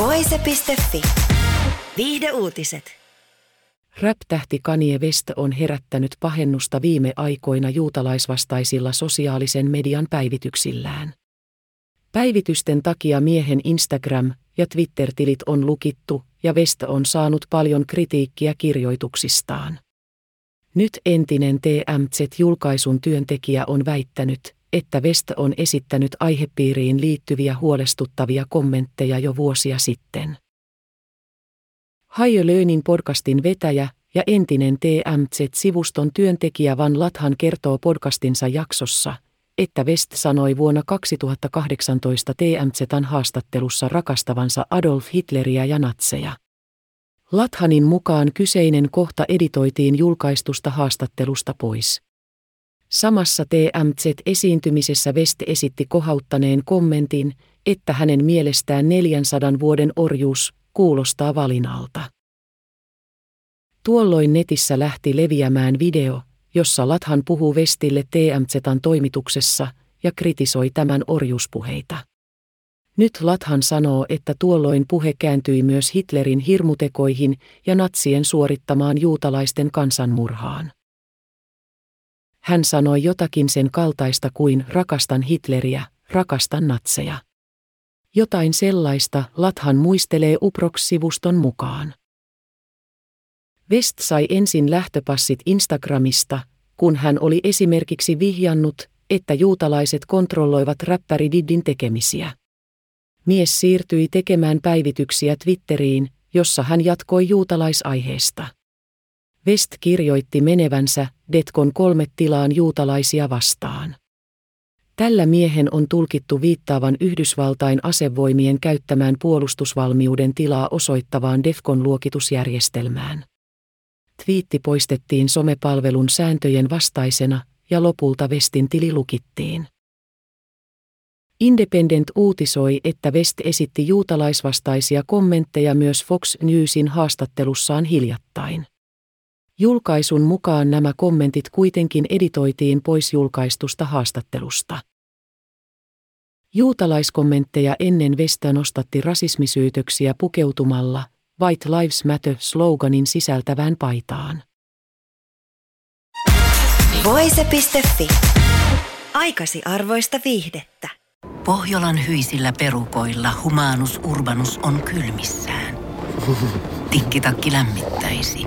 Voise.fi. Viihde uutiset. Rap-tähti Kanye West on herättänyt pahennusta viime aikoina juutalaisvastaisilla sosiaalisen median päivityksillään. Päivitysten takia miehen Instagram- ja Twitter-tilit on lukittu ja West on saanut paljon kritiikkiä kirjoituksistaan. Nyt entinen TMZ-julkaisun työntekijä on väittänyt, että West on esittänyt aihepiiriin liittyviä huolestuttavia kommentteja jo vuosia sitten. Higher Learning podcastin vetäjä ja entinen TMZ-sivuston työntekijä Van Lathan kertoo podcastinsa jaksossa, että West sanoi vuonna 2018 TMZn haastattelussa rakastavansa Adolf Hitleriä ja natseja. Lathanin mukaan kyseinen kohta editoitiin julkaistusta haastattelusta pois. Samassa TMZ-esiintymisessä West esitti kohauttaneen kommentin, että hänen mielestään 400 vuoden orjuus kuulostaa valinalta. Tuolloin netissä lähti leviämään video, jossa Lathan puhuu Westille TMZn toimituksessa ja kritisoi tämän orjuuspuheita. Nyt Lathan sanoo, että tuolloin puhe kääntyi myös Hitlerin hirmutekoihin ja natsien suorittamaan juutalaisten kansanmurhaan. Hän sanoi jotakin sen kaltaista kuin rakastan Hitleriä, rakastan natseja. Jotain sellaista Lathan muistelee Uprox-sivuston mukaan. West sai ensin lähtöpassit Instagramista, kun hän oli esimerkiksi vihjannut, että juutalaiset kontrolloivat räppäri Diddin tekemisiä. Mies siirtyi tekemään päivityksiä Twitteriin, jossa hän jatkoi juutalaisaiheesta. West kirjoitti menevänsä Detkon kolme tilaan juutalaisia vastaan. Tällä miehen on tulkittu viittaavan Yhdysvaltain asevoimien käyttämään puolustusvalmiuden tilaa osoittavaan Defcon luokitusjärjestelmään. Twiitti poistettiin somepalvelun sääntöjen vastaisena ja lopulta Westin tili lukittiin. Independent uutisoi, että West esitti juutalaisvastaisia kommentteja myös Fox Newsin haastattelussaan hiljattain. Julkaisun mukaan nämä kommentit kuitenkin editoitiin pois julkaistusta haastattelusta. Juutalaiskommentteja ennen Vestä nostatti rasismisyytöksiä pukeutumalla White Lives Matter-sloganin sisältävään paitaan. Voise.fi. Aikasi arvoista viihdettä. Pohjolan hyisillä perukoilla humanus urbanus on kylmissään. Tikkitakki lämmittäisi.